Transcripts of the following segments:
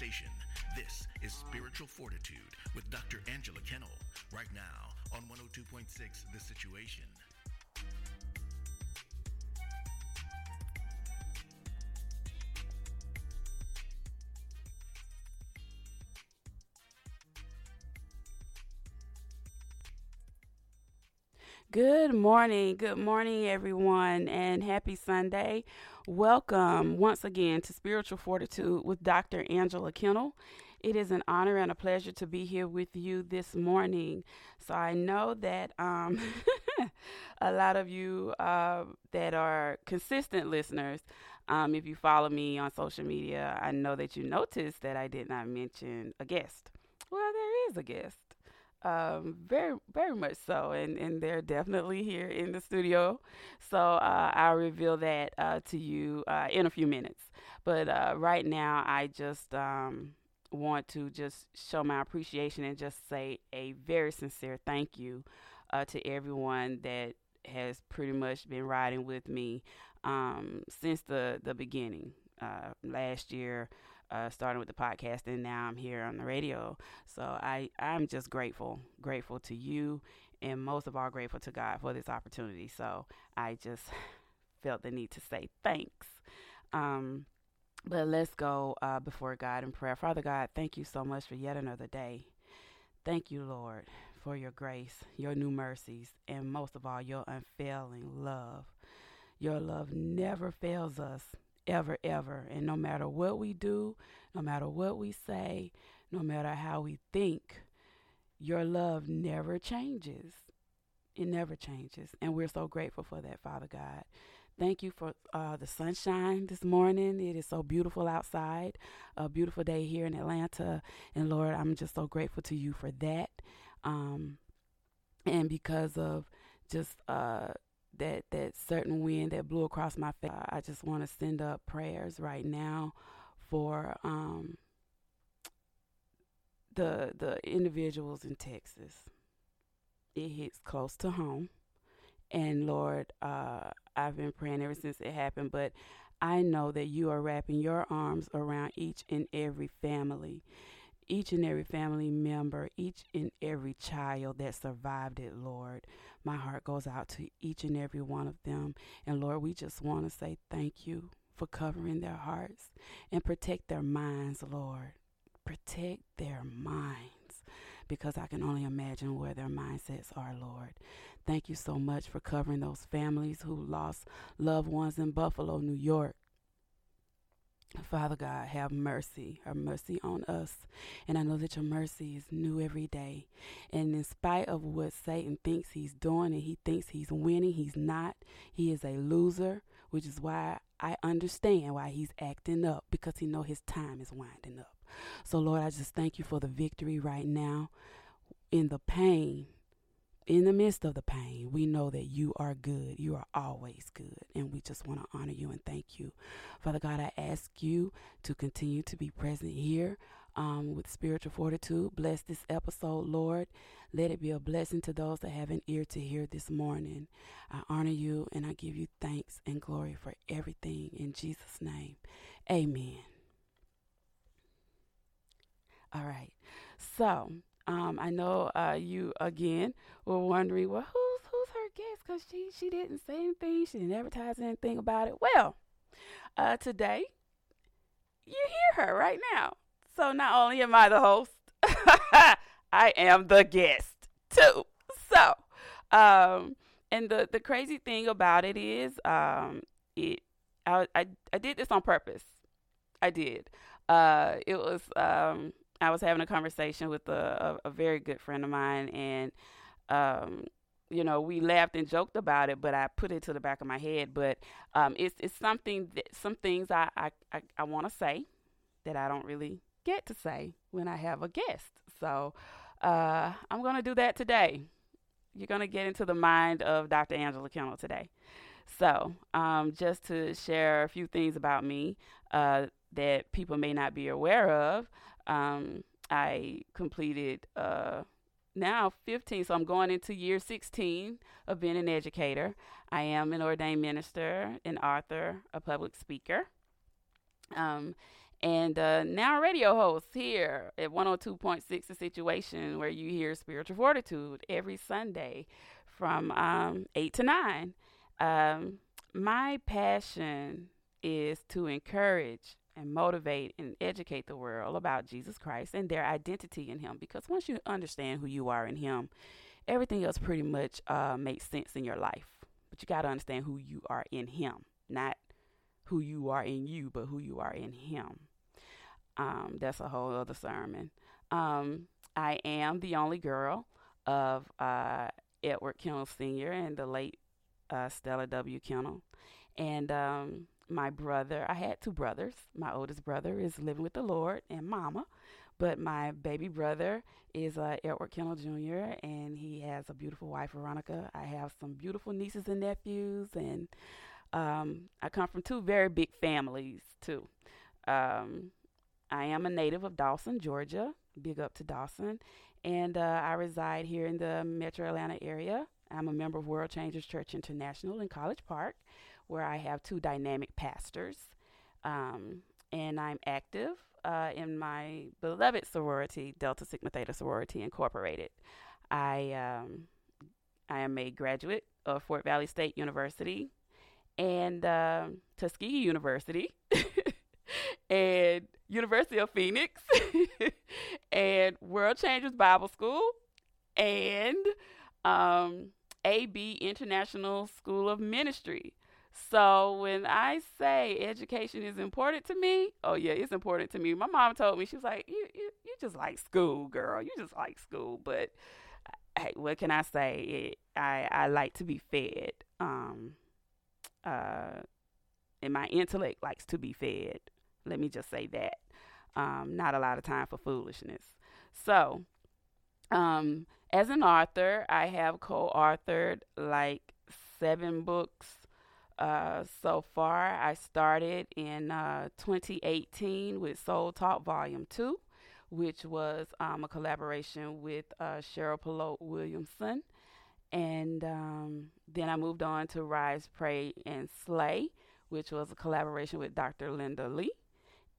station. This is Spiritual Fortitude with Dr. Angela Kinnel, right now on 102.6 The Situation. Good morning. Good morning, everyone, and happy Sunday. Welcome once again to Spiritual Fortitude with Dr. Angela Kinnel. It is an honor and a pleasure to be here with you this morning. So I know that um, a lot of you uh, that are consistent listeners, um, if you follow me on social media, I know that you noticed that I did not mention a guest. Well, there is a guest um, very very much so and and they're definitely here in the studio. So uh, i'll reveal that uh, to you uh, in a few minutes. But uh, right now i just um, want to just show my appreciation and just say a very sincere thank you uh, to everyone that has pretty much been riding with me um, since the the beginning uh, last year uh, starting with the podcast, and now I'm here on the radio. So I I'm just grateful, grateful to you, and most of all grateful to God for this opportunity. So I just felt the need to say thanks. Um, but let's go uh, before God in prayer. Father God, thank you so much for yet another day. Thank you, Lord, for your grace, your new mercies, and most of all, your unfailing love. Your love never fails us ever, ever. And no matter what we do, no matter what we say, no matter how we think, your love never changes. It never changes. And we're so grateful for that, Father God. Thank you for uh, the sunshine this morning. It is so beautiful outside. A beautiful day here in Atlanta. And Lord, I'm just so grateful to you for that. Um, and because of just uh, that that certain wind that blew across my face. I just want to send up prayers right now for um, the the individuals in Texas. It hits close to home, and Lord, uh, I've been praying ever since it happened, but. I know that you are wrapping your arms around each and every family each and every family member, each and every child that survived it, Lord. My heart goes out to each and every one of them. And Lord, we just want to say thank you for covering their hearts and protect their minds, Lord. Protect their minds because I can only imagine where their mindsets are, Lord. Thank you so much for covering those families who lost loved ones in Buffalo, New York. Father God, have mercy, have mercy on us. And I know that your mercy is new every day. And in spite of what Satan thinks he's doing and he thinks he's winning, he's not. He is a loser, which is why I understand why he's acting up because he know his time is winding up. So Lord, I just thank you for the victory right now in the pain in the midst of the pain, we know that you are good. You are always good. And we just want to honor you and thank you. Father God, I ask you to continue to be present here um, with spiritual fortitude. Bless this episode, Lord. Let it be a blessing to those that have an ear to hear this morning. I honor you and I give you thanks and glory for everything in Jesus' name. Amen. All right. So, um, I know uh, you again were wondering, well, who's who's her guest? Because she she didn't say anything, she didn't advertise anything about it. Well, uh, today you hear her right now. So not only am I the host, I am the guest too. So, um, and the the crazy thing about it is, um, it I I, I did this on purpose. I did. Uh, it was um I was having a conversation with a, a, a very good friend of mine, and um, you know, we laughed and joked about it, but I put it to the back of my head. But um, it's it's something that some things I I, I, I want to say that I don't really get to say when I have a guest. So uh, I'm to do that today. You're to get into the mind of Dr. Angela Kinnel today. So um, just to share a few things about me uh, that people may not be aware of. Um, I completed uh, now 15, so I'm going into year 16 of being an educator. I am an ordained minister, an author, a public speaker. Um, and uh, now radio host here at 102.6 The Situation, where you hear Spiritual Fortitude every Sunday from um, 8 to 9. Um, my passion is to encourage and motivate and educate the world about Jesus Christ and their identity in Him. Because once you understand who you are in Him, everything else pretty much uh, makes sense in your life. But you got to understand who you are in Him, not who you are in you, but who you are in Him. Um, that's a whole other sermon. Um, I am the only girl of uh, Edward Kinnel Sr. and the late uh, Stella W. Kinnel. And um, my brother, I had two brothers. My oldest brother is living with the Lord and mama, but my baby brother is uh, Edward Kinnel Jr., and he has a beautiful wife, Veronica. I have some beautiful nieces and nephews, and um, I come from two very big families, too. Um, I am a native of Dawson, Georgia. Big up to Dawson. And uh, I reside here in the metro Atlanta area. I'm a member of World Changers Church International in College Park, where I have two dynamic pastors. Um, and I'm active uh, in my beloved sorority, Delta Sigma Theta Sorority Incorporated. I um, I am a graduate of Fort Valley State University and uh, Tuskegee University and University of Phoenix and World Changers Bible School and um, AB International School of Ministry. So when I say education is important to me, oh yeah, it's important to me. My mom told me she was like, "You you, you just like school, girl. You just like school." But hey, what can I say? It, I I like to be fed. Um, uh, and my intellect likes to be fed. Let me just say that. Um, not a lot of time for foolishness. So, um, as an author, I have co authored like seven books uh, so far. I started in uh, 2018 with Soul Talk Volume 2, which was um, a collaboration with uh, Cheryl Pelote Williamson. And um, then I moved on to Rise, Pray, and Slay, which was a collaboration with Dr. Linda Lee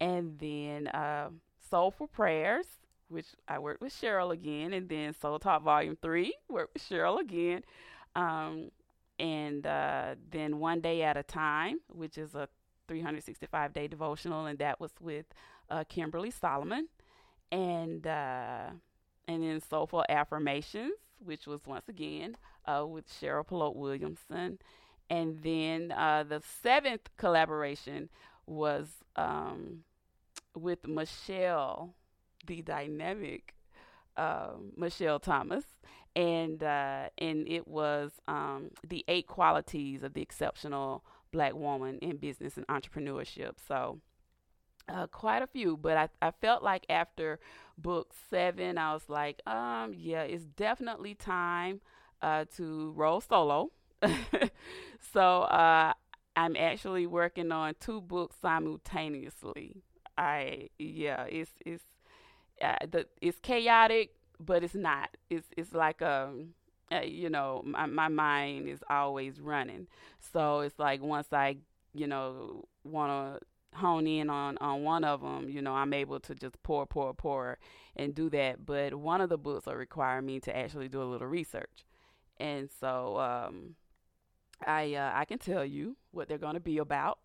and then uh, Soulful Prayers, which I worked with Cheryl again, and then Soul Talk Volume Three, worked with Cheryl again, um, and uh, then One Day at a Time, which is a 365 day devotional, and that was with uh, Kimberly Solomon, and uh, and then Soulful Affirmations, which was once again uh, with Cheryl Pelote Williamson. And then uh, the seventh collaboration was um, with Michelle, the dynamic uh, Michelle Thomas, and uh, and it was um, the eight qualities of the exceptional black woman in business and entrepreneurship. So. Uh, quite a few, but I, I felt like after book seven, I was like, um, yeah, it's definitely time uh, to roll solo. so uh, I'm actually working on two books simultaneously. I yeah, it's it's uh, the it's chaotic, but it's not. It's it's like um uh, you know my my mind is always running, so it's like once I you know want to hone in on on one of them, you know I'm able to just pour pour pour and do that. But one of the books will require me to actually do a little research, and so um I uh, I can tell you what they're going to be about,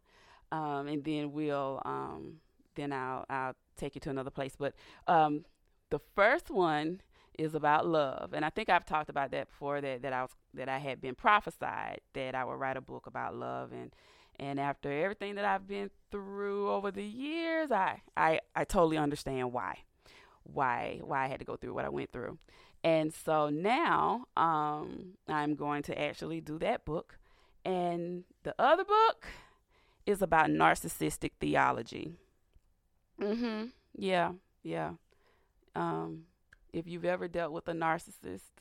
um, and then we'll um, then I'll I'll take you to another place. But um, the first one is about love, and I think I've talked about that before. That that I was that I had been prophesied that I would write a book about love, and and after everything that I've been through over the years, I I I totally understand why why why I had to go through what I went through. And so now um, I'm going to actually do that book. And the other book is about narcissistic theology. Mm Mhm. Yeah. Yeah. Um, if you've ever dealt with a narcissist,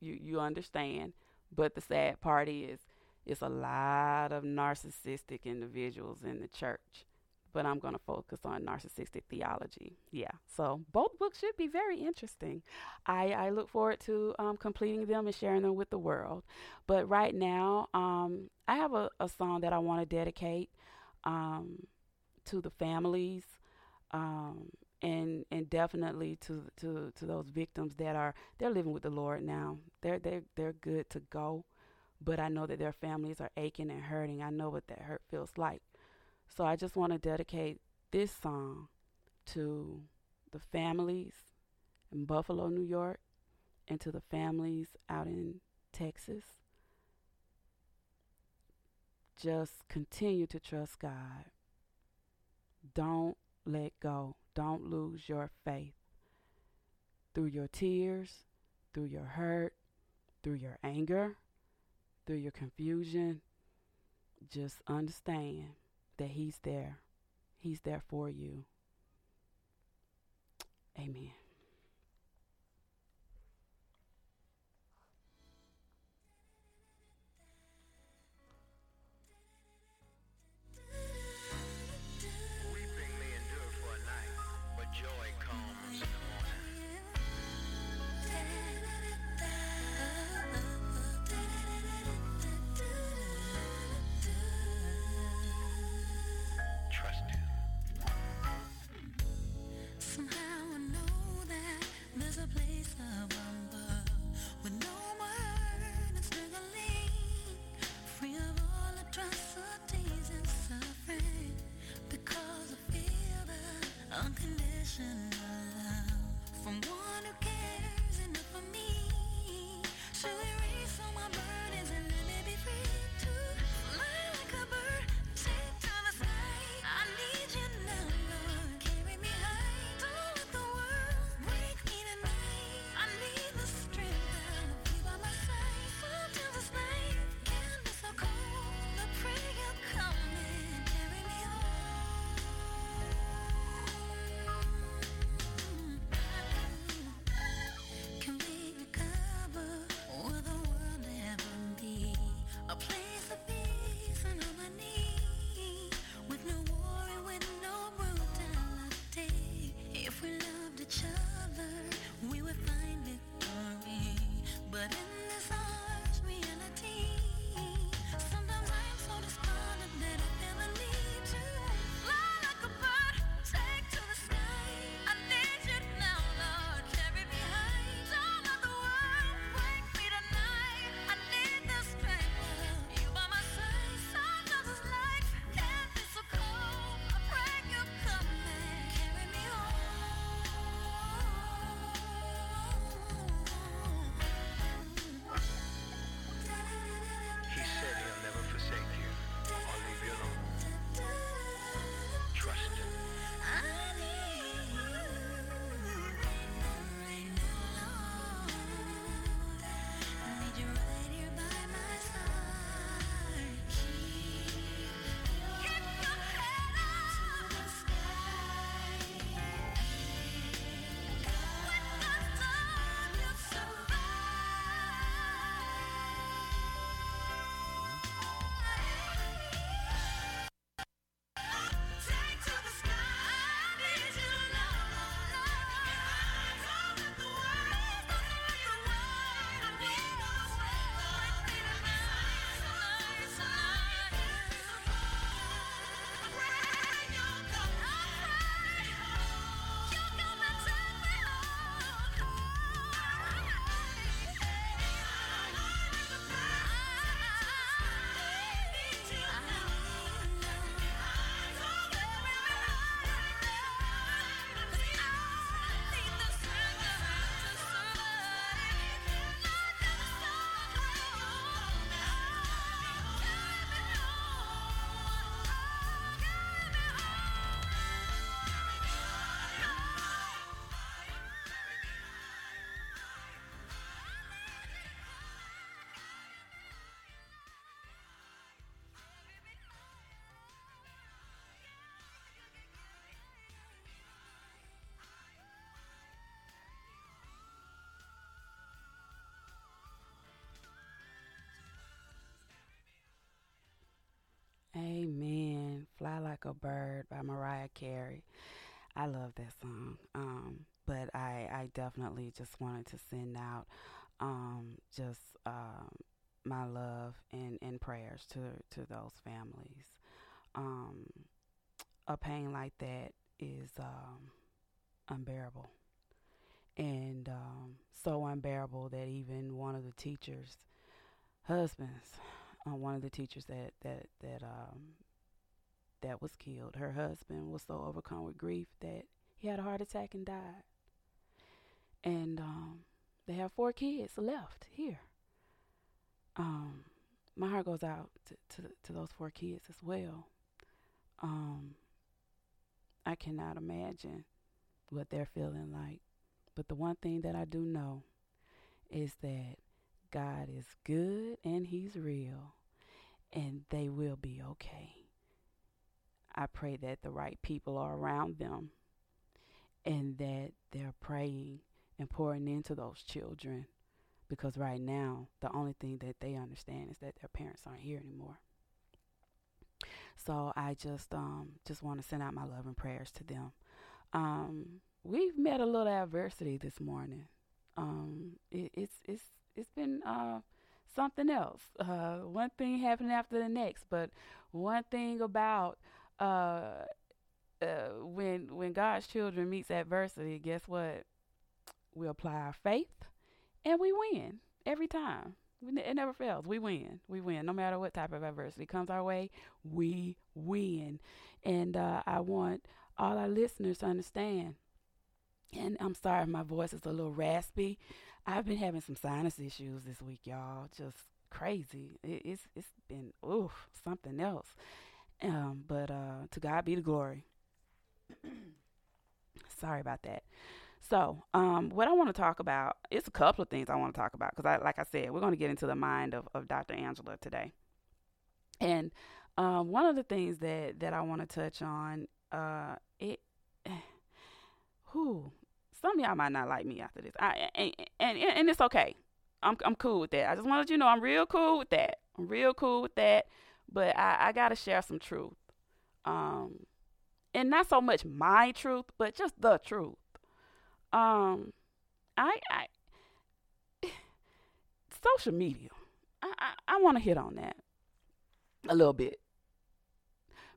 you you understand. But the sad part is, it's a lot of narcissistic individuals in the church. But I'm going to focus on narcissistic theology. Yeah. So both books should be very interesting. I, I look forward to um, completing them and sharing them with the world. But right now, um, I have a, a song that I want to dedicate um, to the families Um, and and definitely to to to those victims that are they're living with the Lord now. They're they they're good to go, but I know that their families are aching and hurting. I know what that hurt feels like. So I just want to dedicate this song to the families in Buffalo, New York, and to the families out in Texas. Just continue to trust God. Don't let go. Don't lose your faith. Through your tears, through your hurt, through your anger, through your confusion, just understand that He's there. He's there for you. Amen. Like a Bird by Mariah Carey. I love that song. Um, but I, I definitely just wanted to send out um, just um, my love and, and prayers to, to those families. Um, a pain like that is um, unbearable. And so unbearable that even one of the teachers' husbands, uh, one of the teachers that that that that was killed, her husband was so overcome with grief that he had a heart attack and died. And um, they have four kids left here. Um, my heart goes out to, to, to those four kids as well. Um, I cannot imagine what they're feeling like. But the one thing that I do know is that God is good and He's real, and they will be okay. I pray that the right people are around them and that they're praying and pouring into those children because right now the only thing that they understand is that their parents aren't here anymore. So I just um just want to send out my love and prayers to them. Um, we've met a little adversity this morning. Um, it, it's it's it's been uh something else. Uh, one thing happening after the next, but one thing about uh, uh, when when God's children meets adversity, guess what? We apply our faith, and we win every time. It never fails. We win. We win. No matter what type of adversity comes our way, we win. And uh, I want all our listeners to understand. And I'm sorry, if my voice is a little raspy. I've been having some sinus issues this week, y'all. Just crazy. It, it's it's been oof something else. Um, but uh, to God be the glory. Sorry about that. So, um, what I want to talk about is a couple of things I want to talk about because, I, like I said, we're going to get into the mind of, of Dr. Angela today. And um, one of the things that, that I want to touch on, uh, it, who, some of y'all might not like me after this, I, and, and and it's okay. I'm I'm cool with that. I just want to let you know I'm real cool with that. I'm real cool with that but I, I gotta share some truth. Um, and not so much my truth, but just the truth. Um, I, I social media. I, I, I want to hit on that a little bit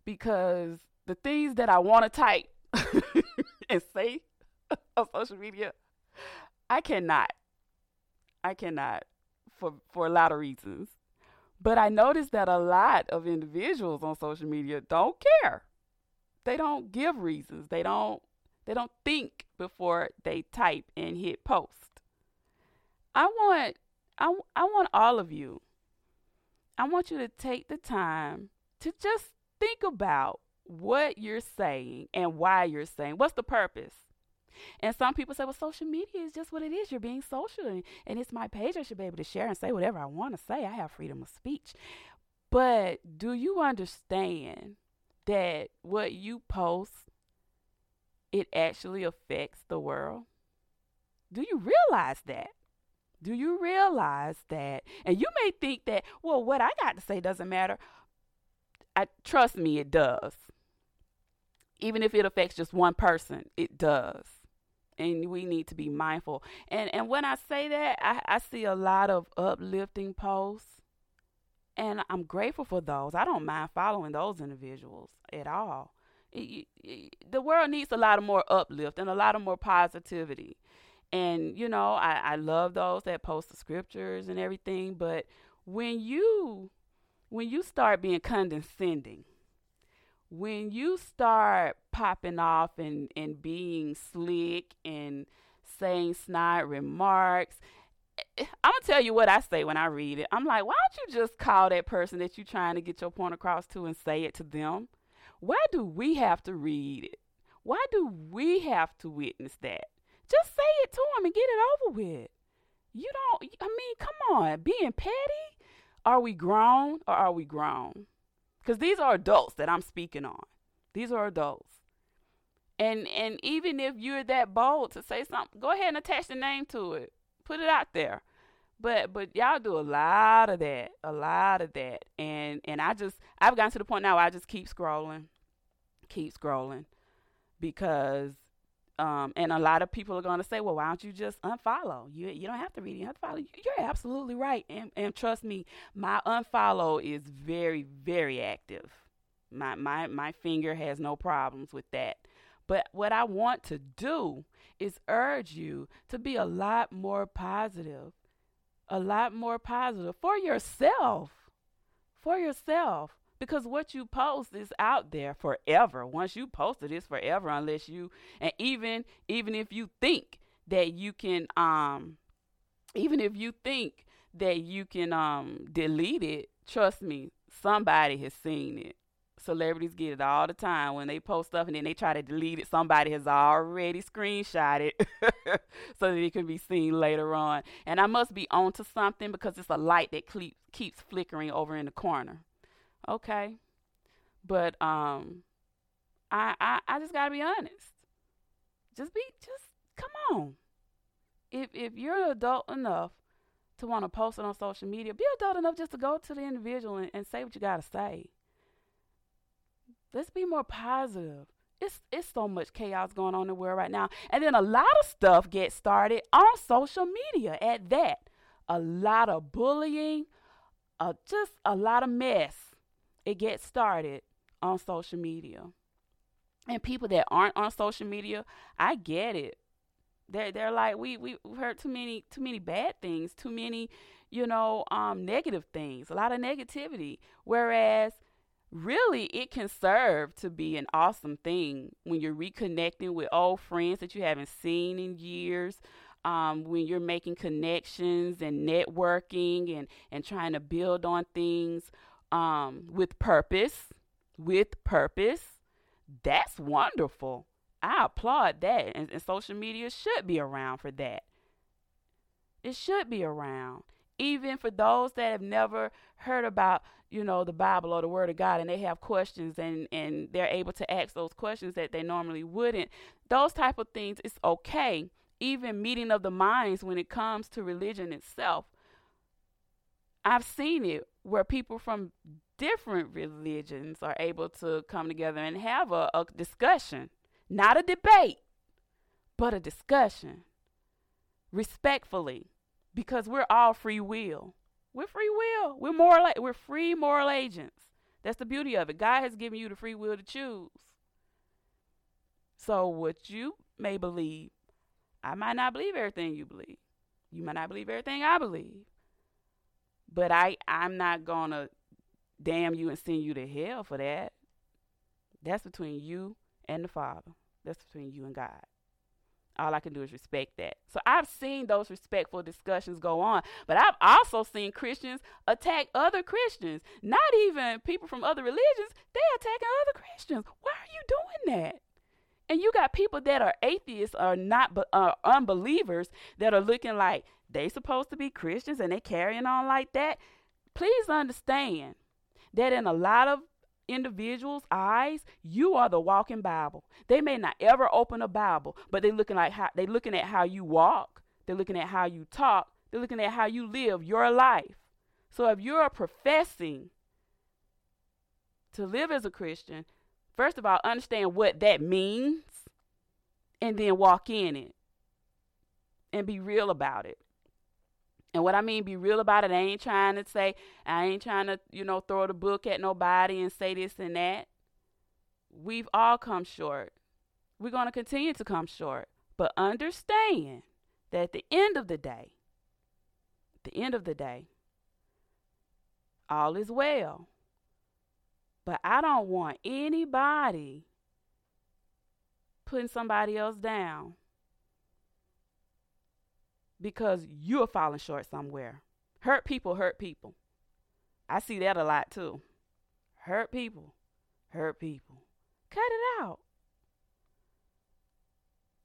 because the things that I want to type and say on social media, I cannot. I cannot for for a lot of reasons. But I noticed that a lot of individuals on social media don't care. They don't give reasons. They don't they don't think before they type and hit post. I want I, I want all of you. I want you to take the time to just think about what you're saying and why you're saying. What's the purpose? And some people say, well, social media is just what it is. You're being social, and, and it's my page. I should be able to share and say whatever I want to say. I have freedom of speech. But do you understand that what you post, it actually affects the world? Do you realize that? Do you realize that? And you may think that, well, what I got to say doesn't matter. I trust me, it does. Even if it affects just one person, it does and we need to be mindful. And and when I say that, I, I see a lot of uplifting posts, and I'm grateful for those. I don't mind following those individuals at all. It, it, the world needs a lot of more uplift and a lot of more positivity. And you know, I, I love those that post the scriptures and everything. But when you when you start being condescending when you start popping off and, and being slick and saying snide remarks, eh, eh, I'm gonna tell you what I say when I read it. I'm like, why don't you just call that person that you're trying to get your point across to and say it to them? Why do we have to read it? Why do we have to witness that? Just say it to them and get it over with. You don't, I mean, come on, being petty? Are we grown or are we grown? Because these are adults that I'm speaking on. These are adults. And and even if you're that bold to say something, go ahead and attach the name to it. Put it out there. But but y'all do a lot of that, a lot of that. And and I just I've gotten to the point now where I just keep scrolling. Keep scrolling because um, and a lot of people are going to say, well, why don't you just unfollow? You you don't have to read. You have to follow. You're absolutely right. And, and trust me, my unfollow is very, very active. My, my, my finger has no problems with that. But what I want to do is urge you to be a lot more positive, a lot more positive for yourself, for yourself. Because what you post is out there forever. Once you post it, it's forever unless you and even even if you think that you can um even if you think that you can um delete it, trust me, somebody has seen it celebrities get it all the time when they post stuff and then they try to delete it. Somebody has already screenshot it so that it can be seen later on. And I must be onto something because it's a light that keeps flickering over in the corner. Okay, but um, I I, I just gotta be honest. Just be just come on. If if you're adult enough to want to post it on social media, be adult enough just to go to the individual and, and say what you gotta say. Let's be more positive. It's it's so much chaos going on in the world right now. And then a lot of stuff gets started on social media at that. A lot of bullying, uh, just a lot of mess. It gets started on social media. And people that aren't on social media, I get it. They're they're like we we've heard too many too many bad things, too many, you know, um negative things, a lot of negativity. Whereas really it can serve to be an awesome thing when you're reconnecting with old friends that you haven't seen in years um, when you're making connections and networking and, and trying to build on things um, with purpose with purpose. That's wonderful. I applaud that. And, and social media should be around for that. It should be around. Even for those that have never heard about you know the bible or the word of god and they have questions and and they're able to ask those questions that they normally wouldn't those type of things it's okay. Even meeting of the minds when it comes to religion itself. I've seen it where people from different religions are able to come together and have a, a discussion not a debate but a discussion respectfully because we're all free will we're free will. We're moral. We're free moral agents. That's the beauty of it. God has given you the free will to choose. So what you may believe, I might not believe everything you believe. You might not believe everything I believe. But I I'm not gonna damn you and send you to hell for that. That's between you and the Father. That's between you and God all I can do is respect that. So I've seen those respectful discussions go on, but I've also seen Christians attack other Christians, not even people from other religions. They attacking other Christians. Why are you doing that? And you got people that are atheists or not uh, unbelievers that are looking like they supposed to be Christians and they carrying on like that. Please understand that in a lot of individuals' eyes, you are the walking Bible. They may not ever open a Bible, but they looking like how they looking at how you walk, they're looking at how you talk, they're looking at how you live your life. So if you're professing to live as a Christian, first of all, understand what that means and then walk in it and be real about it. And what I mean, be real about it. I ain't trying to say, I ain't trying to, you know, throw the book at nobody and say this and that. We've all come short. We're going to continue to come short. But understand that at the end of the day, at the end of the day, all is well. But I don't want anybody putting somebody else down because you're falling short somewhere. Hurt people hurt people. I see that a lot too. Hurt people hurt people. Cut it out.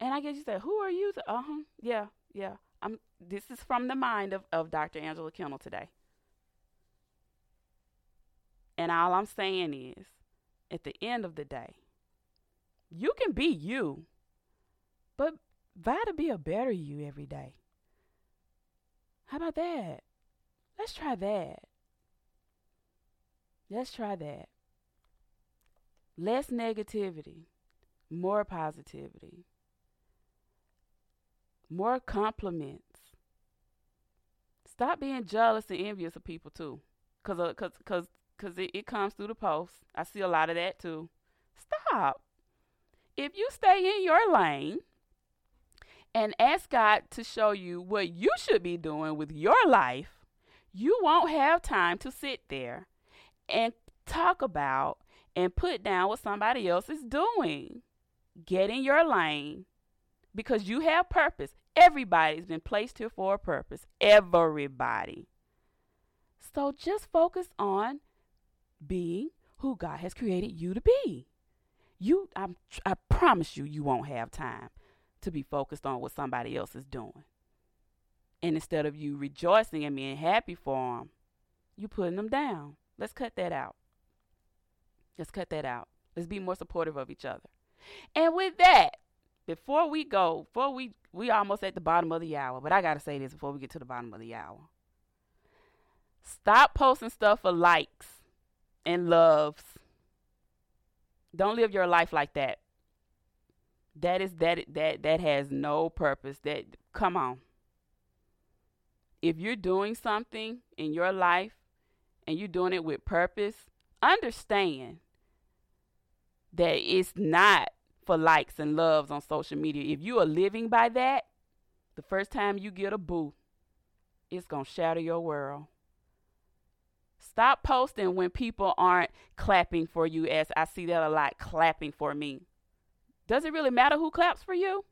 And I guess you said, who are you? Uh huh. Yeah, yeah. I'm. This is from the mind of, of Dr. Angela Kinnel today. And all I'm saying is, at the end of the day, you can be you, but try to be a better you every day. How about that? Let's try that. Let's try that. Less negativity, more positivity, more compliments. Stop being jealous and envious of people too, cause uh, cause cause cause it, it comes through the post. I see a lot of that too. Stop. if you stay in your lane and ask God to show you what you should be doing with your life, you won't have time to sit there and talk about and put down what somebody else is doing. Get in your lane because you have purpose. Everybody's been placed here for a purpose. Everybody. So just focus on being who God has created you to be. You I I promise you you won't have time to be focused on what somebody else is doing. And instead of you rejoicing and being happy for them, you putting them down. Let's cut that out. Let's cut that out. Let's be more supportive of each other. And with that, before we go, before we we almost at the bottom of the hour, but I gotta say this before we get to the bottom of the hour. Stop posting stuff for likes and loves. Don't live your life like that. That is that that that has no purpose. That come on. If you're doing something in your life and you're doing it with purpose, understand that it's not for likes and loves on social media. If you are living by that, the first time you get a boo, it's going to shatter your world. Stop posting when people aren't clapping for you, as I see that a lot clapping for me. Does it really matter who claps for you?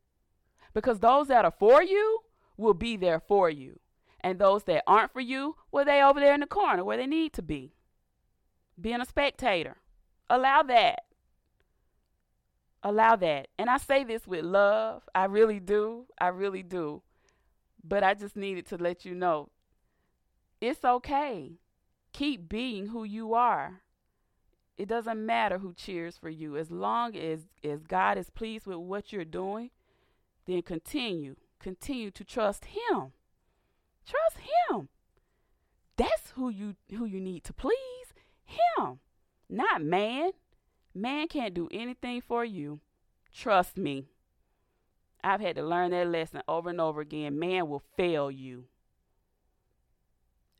Because those that are for you will be there for you. And those that aren't for you, well, they over there in the corner where they need to be. Being a spectator. Allow that. Allow that. And I say this with love. I really do. I really do. But I just needed to let you know it's okay. Keep being who you are. It doesn't matter who cheers for you. As long as, as God is pleased with what you're doing, then continue. Continue to trust Him. Trust Him. That's who you who you need to please. Him. Not man. Man can't do anything for you. Trust me. I've had to learn that lesson over and over again. Man will fail you.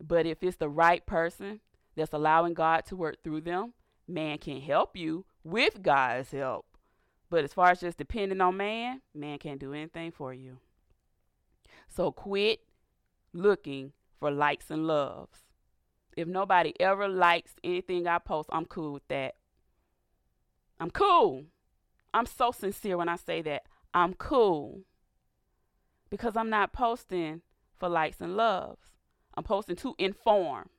But if it's the right person that's allowing God to work through them, man can help you with God's help. But as far as just depending on man, man can't do anything for you. So quit looking for likes and loves. If nobody ever likes anything I post, I'm cool with that. I'm cool. I'm so sincere when I say that. I'm cool. Because I'm not posting for likes and loves. I'm posting to inform.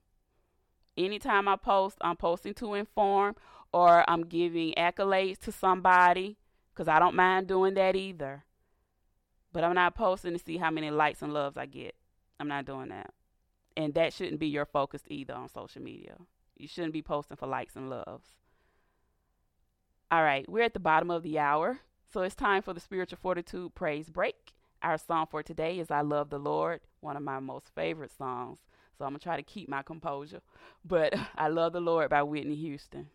Anytime I post, I'm posting to inform or I'm giving accolades to somebody because I don't mind doing that either. But I'm not posting to see how many likes and loves I get. I'm not doing that. And that shouldn't be your focus either on social media. You shouldn't be posting for likes and loves. All right, we're at the bottom of the hour. So it's time for the Spiritual Fortitude Praise Break. Our song for today is I Love the Lord, one of my most favorite songs. So I'm going to try to keep my composure. But I Love the Lord by Whitney Houston.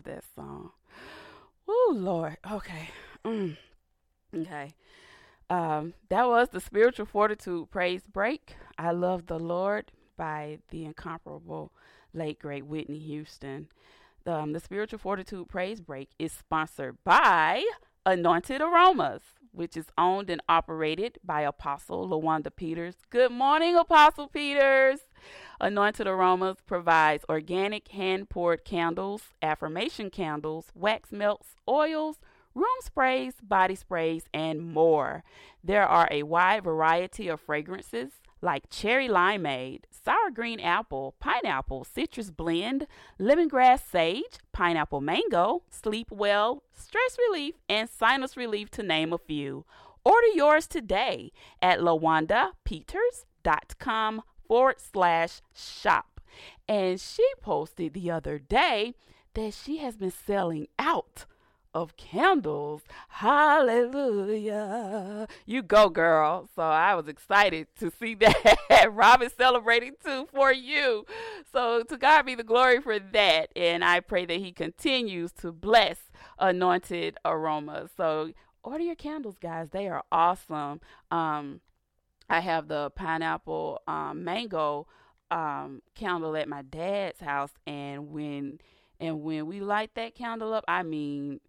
Love that song. Oh Lord. Okay. Mm. Okay. Um, that was the spiritual fortitude praise break. I love the Lord by the incomparable late great Whitney Houston. Um, the spiritual fortitude praise break is sponsored by Anointed Aromas, which is owned and operated by Apostle LaWanda Peters. Good morning, Apostle Peters. Anointed Aromas provides organic hand poured candles, affirmation candles, wax melts, oils, room sprays, body sprays, and more. There are a wide variety of fragrances like cherry limeade, sour green apple, pineapple, citrus blend, lemongrass sage, pineapple mango, sleep well, stress relief, and sinus relief, to name a few. Order yours today at lawandapeters.com forward slash shop. And she posted the other day that she has been selling out of candles. Hallelujah. You go, girl. So I was excited to see that. Robin celebrating too for you. So to God be the glory for that. And I pray that He continues to bless anointed aromas. So order your candles, guys. They are awesome. Um, I have the pineapple um, mango um, candle at my dad's house, and when and when we light that candle up, I mean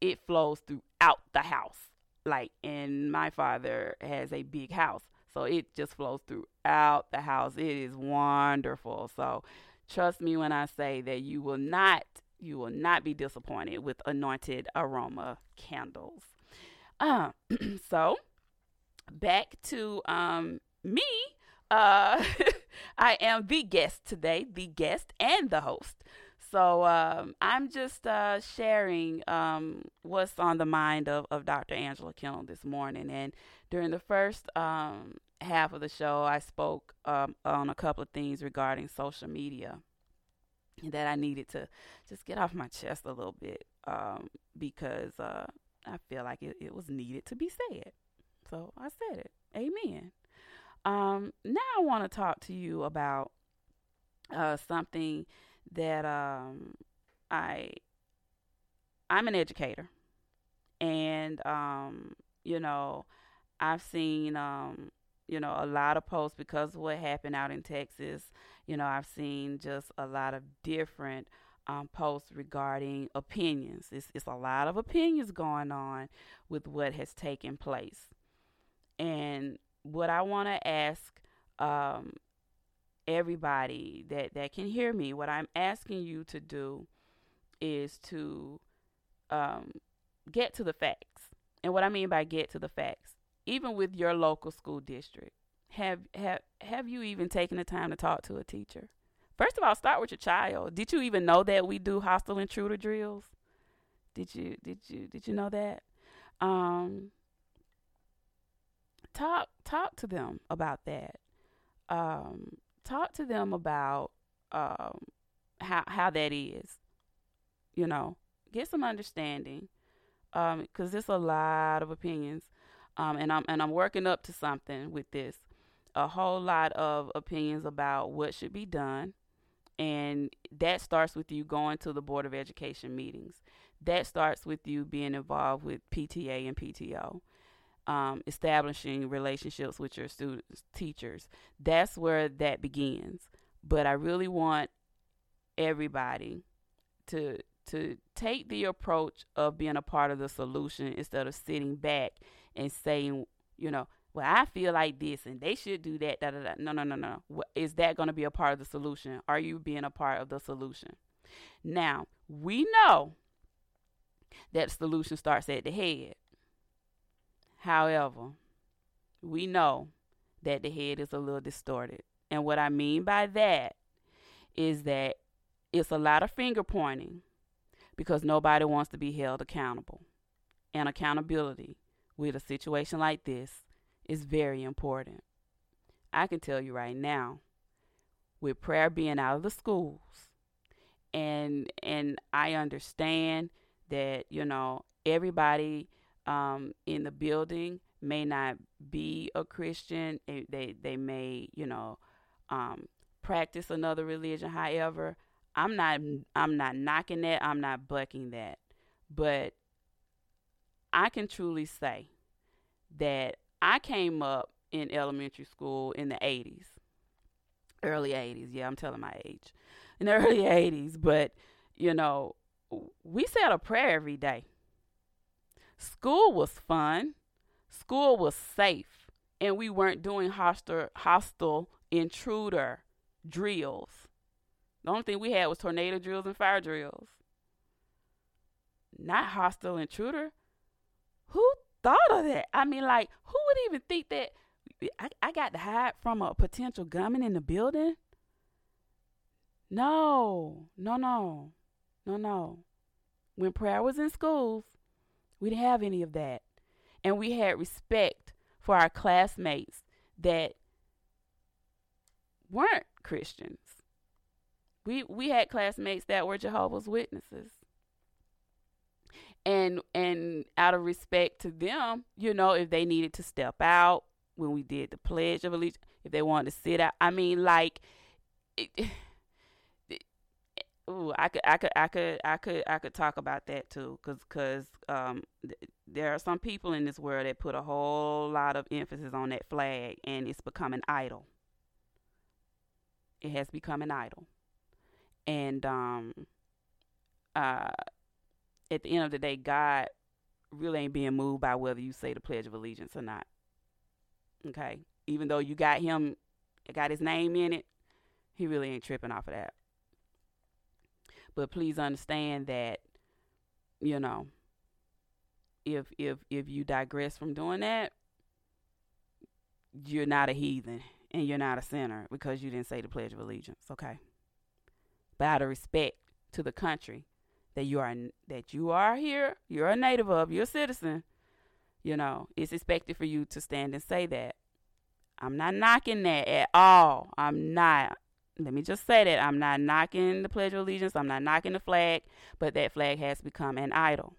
it flows throughout the house. Like, and my father has a big house, so it just flows throughout the house. It is wonderful. So, trust me when I say that you will not, you will not be disappointed with anointed aroma candles. Uh, so, back to um me. Uh, I am the guest today, the guest and the host. So um, I'm just uh, sharing um, what's on the mind of, of Dr. Angela Kinnel this morning. And during the first um, half of the show, I spoke um, on a couple of things regarding social media that I needed to just get off my chest a little bit um, because uh, I feel like it, it, was needed to be said. So I said it. Amen. Um, now I want to talk to you about uh, something that um, I I'm an educator, and um, you know I've seen um, you know a lot of posts because of what happened out in Texas. You know I've seen just a lot of different um, posts regarding opinions. It's, it's a lot of opinions going on with what has taken place, and what I want to ask um, everybody that, that can hear me, what I'm asking you to do is to um, get to the facts. And what I mean by get to the facts, even with your local school district, have have have you even taken the time to talk to a teacher? First of all, start with your child. Did you even know that we do hostile intruder drills? Did you did you did you know that? Um, talk talk to them about that. Um, talk to them about um, how how that is. You know, get some understanding, because um, there's a lot of opinions, um, and I'm and I'm working up to something with this. A whole lot of opinions about what should be done, and that starts with you going to the board of education meetings. That starts with you being involved with PTA and PTO um, establishing relationships with your students, teachers. That's where that begins. But I really want everybody to to take the approach of being a part of the solution instead of sitting back and saying, you know, well, I feel like this and they should do that. Da, da, da. No, no, no, no. Is that going to be a part of the solution? Are you being a part of the solution? Now, we know that solution starts at the head. However, we know that the head is a little distorted. And what I mean by that is that it's a lot of finger pointing because nobody wants to be held accountable. And accountability with a situation like this is very important. I can tell you right now, with prayer being out of the schools, and and I understand that you know everybody um, in the building may not be a Christian. They they may you know um, practice another religion. However, I'm not I'm not knocking that. I'm not bucking that. But I can truly say that I came up in elementary school in the 80s. Early 80s. Yeah, I'm telling my age. In the early 80s, but you know, we said a prayer every day. School was fun. School was safe, and we weren't doing hostile hostile intruder drills. The only thing we had was tornado drills and fire drills. Not hostile intruder. Who thought of that? I mean, like, who would even think that I, I got to hide from a potential gunman in the building? No, no, no, no, no. When prayer was in schools, we didn't have any of that. And we had respect for our classmates that weren't Christians. We we had classmates that were Jehovah's Witnesses. And and out of respect to them, you know, if they needed to step out when we did the pledge of allegiance, if they wanted to sit out, I mean like it, Ooh, I could, I could, I could, I could, I could talk about that too, cause, cause, um, th- there are some people in this world that put a whole lot of emphasis on that flag, and it's become an idol. It has become an idol, and um, uh, at the end of the day, God really ain't being moved by whether you say the Pledge of Allegiance or not. Okay, even though you got him, got his name in it, he really ain't tripping off of that. But please understand that, you know, if if if you digress from doing that, you're not a heathen and you're not a sinner because you didn't say the Pledge of Allegiance, okay? But out of respect to the country that you are that you are here, you're a native of, you're a citizen, you know, it's expected for you to stand and say that. I'm not knocking that at all. I'm not let me just say that I'm not knocking the Pledge of Allegiance, I'm not knocking the flag, but that flag has become an idol,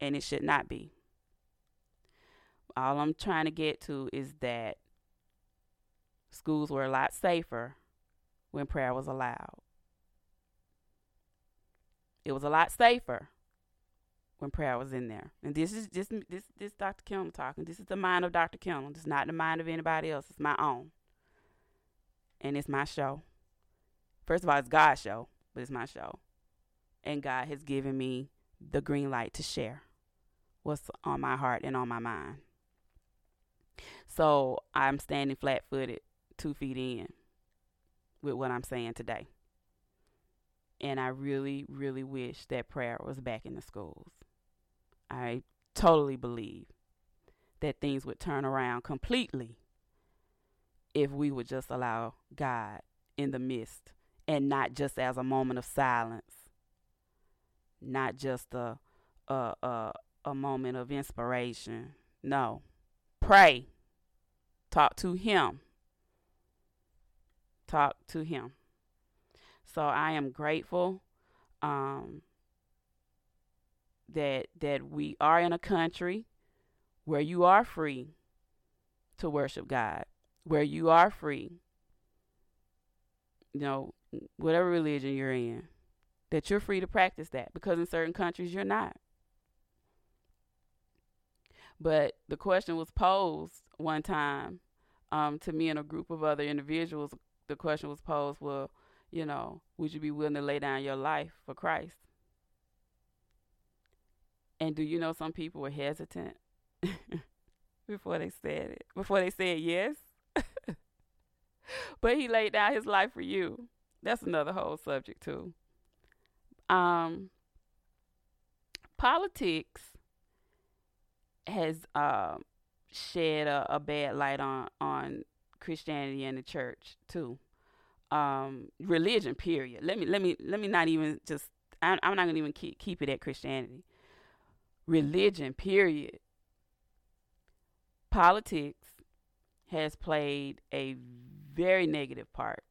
and it should not be. All I'm trying to get to is that schools were a lot safer when prayer was allowed. It was a lot safer when prayer was in there. And this is just this this Dr. Kim talking. This is the mind of Dr. Kim. It's not the mind of anybody else. It's my own. And it's my show. First of all, it's God's show, but it's my show. And God has given me the green light to share what's on my heart and on my mind. So I'm standing flat footed, two feet in with what I'm saying today. And I really, really wish that prayer was back in the schools. I totally believe that things would turn around completely if we would just allow God in the midst and not just as a moment of silence, not just a a a, a moment of inspiration. No, pray, talk to Him, talk to Him. So I am grateful um, that that we are in a country where you are free to worship God, where you are free you know, whatever religion you're in, that you're free to practice that because in certain countries you're not. But the question was posed one time um, to me and a group of other individuals. The question was posed, well, you know, would you be willing to lay down your life for Christ? And do you know some people were hesitant before they said it, before they said yes? but he laid down his life for you. That's another whole subject too. Um, politics has uh, shed a, a, bad light on on Christianity and the church too. Um, religion, period. Let me let me let me not even just. I'm, I'm not gonna even keep keep it at Christianity. Religion, period. Politics has played a very negative part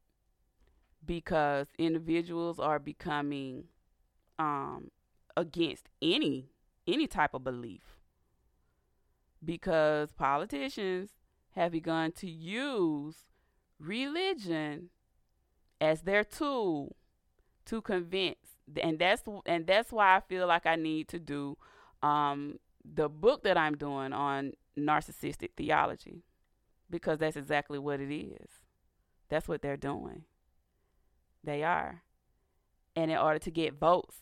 because individuals are becoming um, against any any type of belief because politicians have begun to use religion as their tool to convince and that's and that's why I feel like I need to do um, the book that I'm doing on narcissistic theology because that's exactly what it is. That's what they're doing. They are. And in order to get votes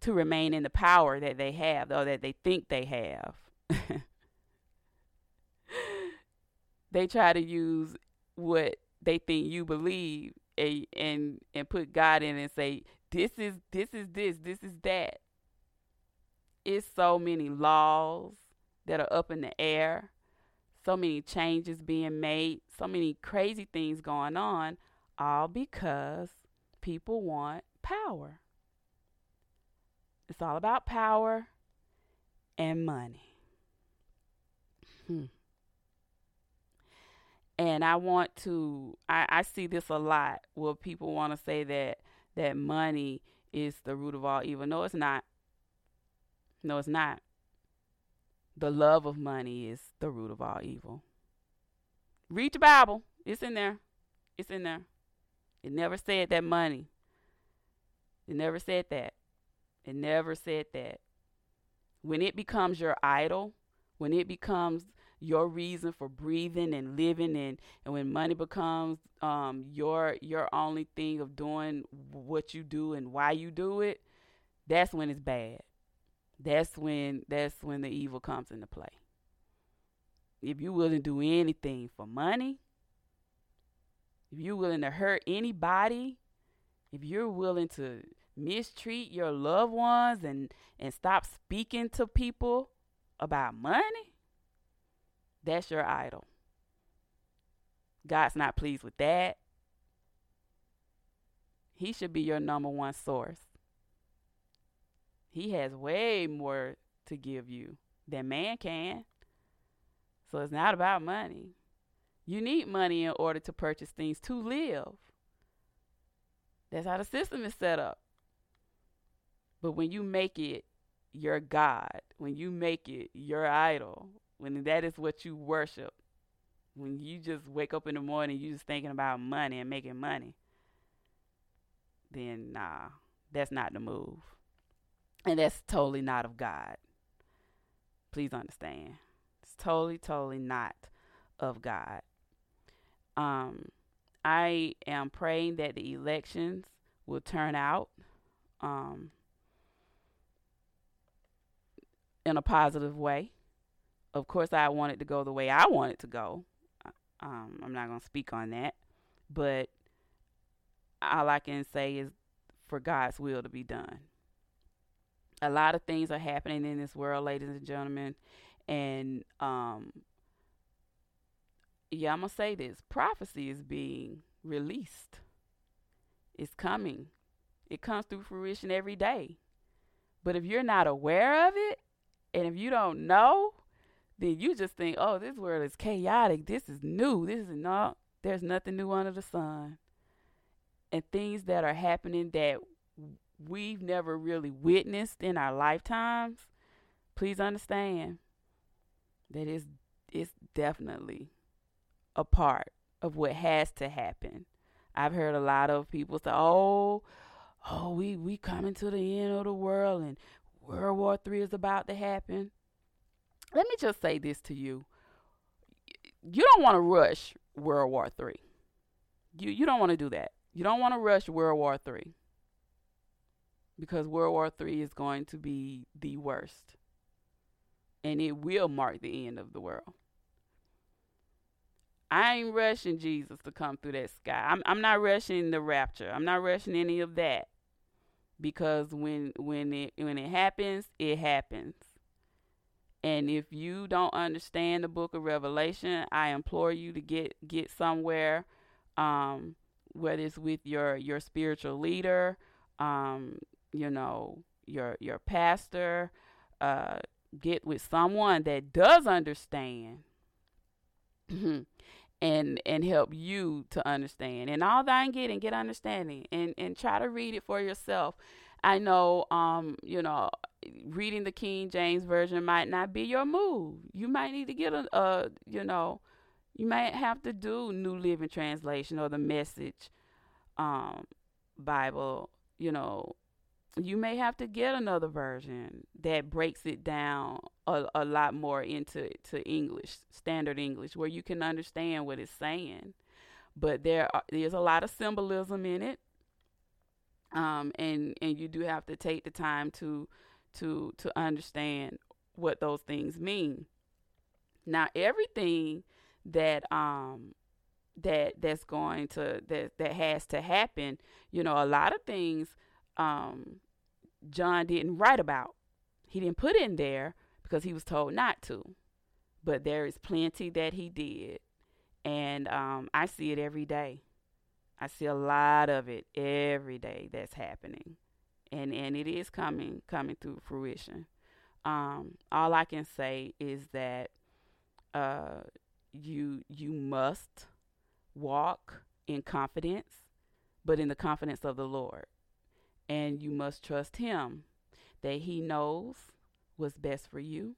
to remain in the power that they have or that they think they have, they try to use what they think you believe and and, and put God in and say this is this is this this is that it's so many laws that are up in the air so many changes being made so many crazy things going on all because people want power it's all about power and money hmm. and i want to I, I see this a lot where people want to say that that money is the root of all evil. No, it's not. No, it's not. The love of money is the root of all evil. Read the Bible. It's in there. It's in there. It never said that money. It never said that. It never said that. When it becomes your idol, when it becomes your reason for breathing and living and, and when money becomes um, your your only thing of doing what you do and why you do it that's when it's bad that's when that's when the evil comes into play if you wouldn't do anything for money if you're willing to hurt anybody if you're willing to mistreat your loved ones and and stop speaking to people about money that's your idol. God's not pleased with that. He should be your number one source. He has way more to give you than man can. So it's not about money. You need money in order to purchase things to live. That's how the system is set up. But when you make it your God, when you make it your idol, when that is what you worship, when you just wake up in the morning, you just thinking about money and making money, then nah, that's not the move. And that's totally not of God. Please understand. It's totally, totally not of God. Um, I am praying that the elections will turn out um, in a positive way of course, I want it to go the way I want it to go. Uh, um, I'm not going to speak on that, but all I can say is for God's will to be done. A lot of things are happening in this world, ladies and gentlemen, and um, yeah, I'm gonna say this: prophecy is being released. It's coming. It comes through fruition every day. But if you're not aware of it, and if you don't know, then you just think, oh, this world is chaotic. This is new. This is not, there's nothing new under the sun. And things that are happening that we've never really witnessed in our lifetimes, please understand that it's, it's definitely a part of what has to happen. I've heard a lot of people say, "Oh, oh, we we coming to the end of the world, and World War Three is about to happen." let me just say this to you. You don't want to rush World War Three. You you don't want to do that. You don't want to rush World War Three. Because World War Three is going to be the worst. And it will mark the end of the world. I ain't rushing Jesus to come through that sky. I'm I'm not rushing the rapture. I'm not rushing any of that. Because when when it when it happens, it happens. And if you don't understand the book of Revelation, I implore you to get get somewhere, um, whether it's with your your spiritual leader, um, you know, your your pastor, uh, get with someone that does understand. and and help you to understand and all thine get and get understanding and and try to read it for yourself i know um you know reading the King James version might not be your move. You might need to get a, a you know, you might have to do New Living Translation or the Message um, Bible you know, you may have to get another version that breaks it down a, a lot more into to English, standard English, where you can understand what it's saying. But there are, there's a lot of symbolism in it, um, and and you do have to take the time to to to understand what those things mean. Now, everything that um that that's going to that that has to happen, you know, a lot of things um John didn't write about. He didn't put in there because he was told not to. But there is plenty that he did. And um, I see it every day. I see a lot of it every day that's happening. And and it is coming coming through fruition. Um, all I can say is that uh, you you must walk in confidence, but in the confidence of the Lord and you must trust him that he knows what's best for you.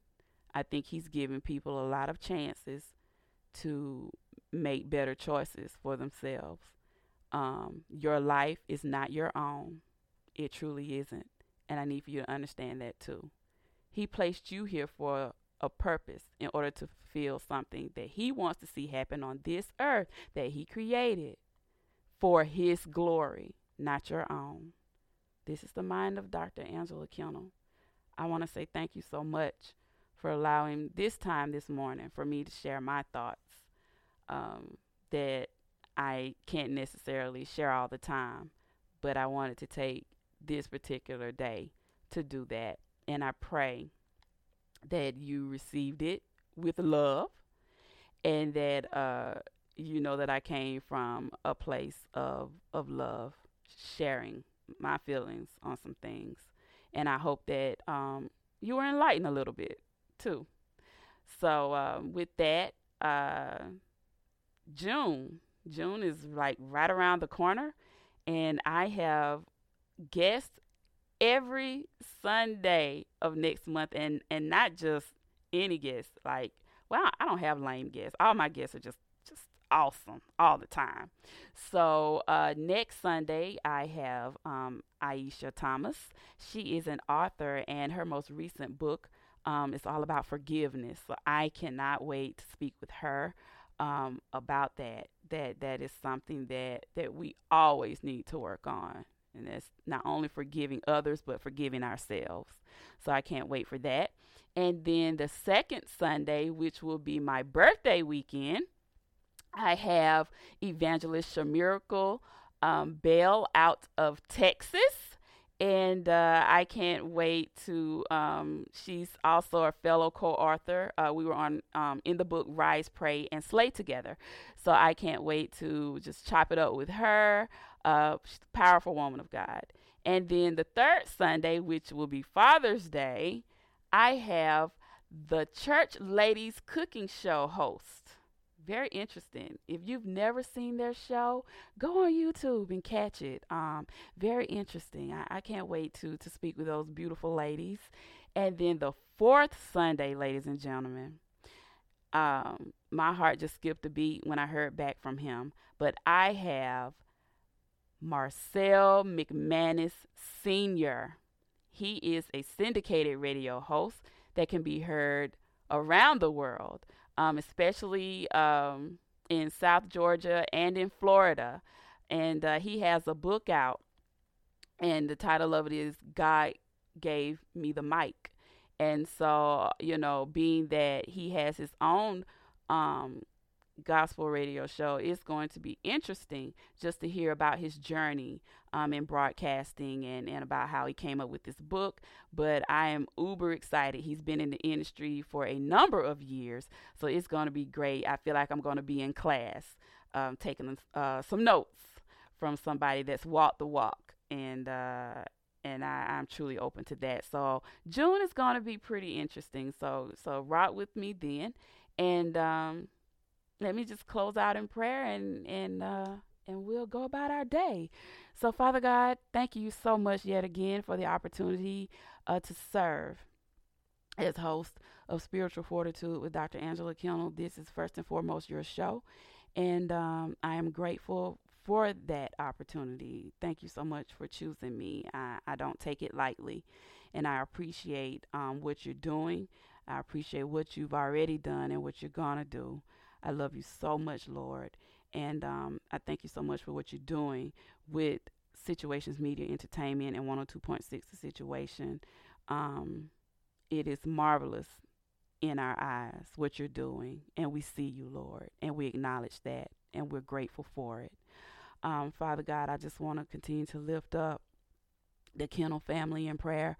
I think he's giving people a lot of chances to make better choices for themselves. Um, your life is not your own. It truly isn't. And I need for you to understand that too. He placed you here for a purpose in order to fulfill something that he wants to see happen on this earth that he created for his glory, not your own. This is the mind of Dr. Angela Kinnel. I want to say thank you so much for allowing this time this morning for me to share my thoughts um, that I can't necessarily share all the time, but I wanted to take this particular day to do that. And I pray that you received it with love and that uh, you know that I came from a place of, of love, sharing my feelings on some things. And I hope that um, you were enlightened a little bit too. So um, with that, uh, June, June is like right around the corner, and I have guests every Sunday of next month, and and not just any guests. Like, well, I don't have lame guests. All my guests are just awesome all the time. So uh, next Sunday, I have um, Aisha Thomas. She is an author, and her most recent book um, is all about forgiveness. So I cannot wait to speak with her um, about that. That that is something that that we always need to work on, and that's not only forgiving others but forgiving ourselves. So I can't wait for that. And then the second Sunday, which will be my birthday weekend, I have Evangelist Shamiracle um, Bell out of Texas. And uh, I can't wait to. Um, she's also a fellow co-author. Uh, we were on um, in the book "Rise, Pray, and Slay" together, so I can't wait to just chop it up with her. Uh, powerful woman of God. And then the third Sunday, which will be Father's Day, I have the Church Ladies Cooking Show host very interesting. If you've never seen their show, go on YouTube and catch it. Um, very interesting. I, I can't wait to to speak with those beautiful ladies. And then the fourth Sunday, ladies and gentlemen, um, my heart just skipped a beat when I heard back from him. But I have Marcel McManus Sr. He is a syndicated radio host that can be heard around the world um, especially um, in South Georgia and in Florida. And uh, he has a book out, and the title of it is God Gave Me the Mic. And so, you know, being that he has his own um, gospel radio show. It's going to be interesting just to hear about his journey um, in broadcasting and, and about how he came up with this book. But I am uber excited. He's been in the industry for a number of years, so it's going to be great. I feel like I'm going to be in class um, taking uh, some notes from somebody that's walked the walk. And, uh, and I, am truly open to that. So June is going to be pretty interesting. So so rock with me then, and um, let me just close out in prayer and and uh, and we'll go about our day. So, Father God, thank you so much yet again for the opportunity uh, to serve as host of Spiritual Fortitude with Dr. Angela Kinnel. This is first and foremost your show, and um, I am grateful for that opportunity. Thank you so much for choosing me. I, I don't take it lightly, and I appreciate um, what you're doing. I appreciate what you've already done and what you're going to do. I love you so much, Lord. And um, I thank you so much for what you're doing with Situations Media Entertainment and 102.6 The Situation. Um, it is marvelous in our eyes what you're doing, and we see you, Lord, and we acknowledge that, and we're grateful for it. Um, Father God, I just want to continue to lift up the Kinnel family in prayer.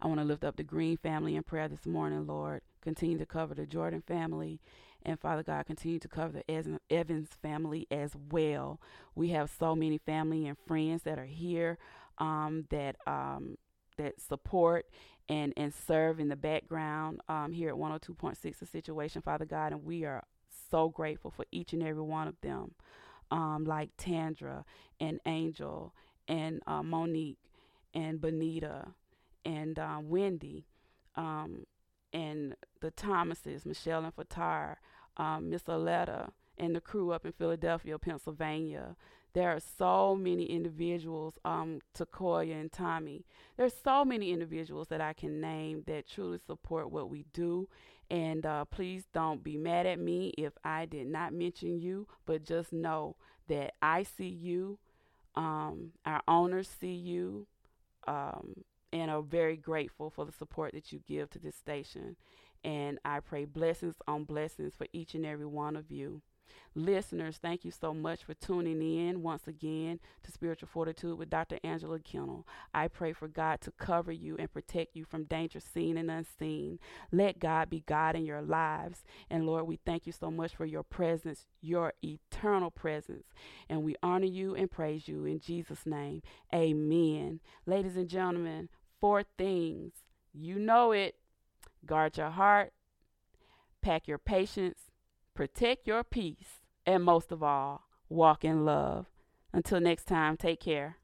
I want to lift up the Green family in prayer this morning, Lord. Continue to cover the Jordan family. And Father God, continue to cover the Evans family as well. We have so many family and friends that are here um, that um, that support and and serve in the background um, here at 102.6 the situation, Father God, and we are so grateful for each and every one of them, um, like Tandra and Angel and uh, Monique and Benita and uh, Wendy um, and the Thomases, Michelle and Fatar, um, Miss Aletta, and the crew up in Philadelphia, Pennsylvania. There are so many individuals, um, Takoya and Tommy. There's so many individuals that I can name that truly support what we do. And uh, please don't be mad at me if I did not mention you, but just know that I see you, um, our owners see you, um, and are very grateful for the support that you give to this station. And I pray blessings on blessings for each and every one of you. Listeners, thank you so much for tuning in once again to Spiritual Fortitude with Dr. Angela Kinnel. I pray for God to cover you and protect you from danger seen and unseen. Let God be God in your lives. And Lord, we thank you so much for your presence, your eternal presence. And we honor you and praise you in Jesus' name. Amen. Ladies and gentlemen, four things. You know it. Guard your heart, pack your patience, protect your peace, and most of all, walk in love. Until next time, take care.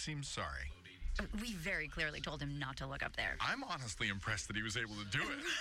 Seems sorry. We very clearly told him not to look up there. I'm honestly impressed that he was able to do it.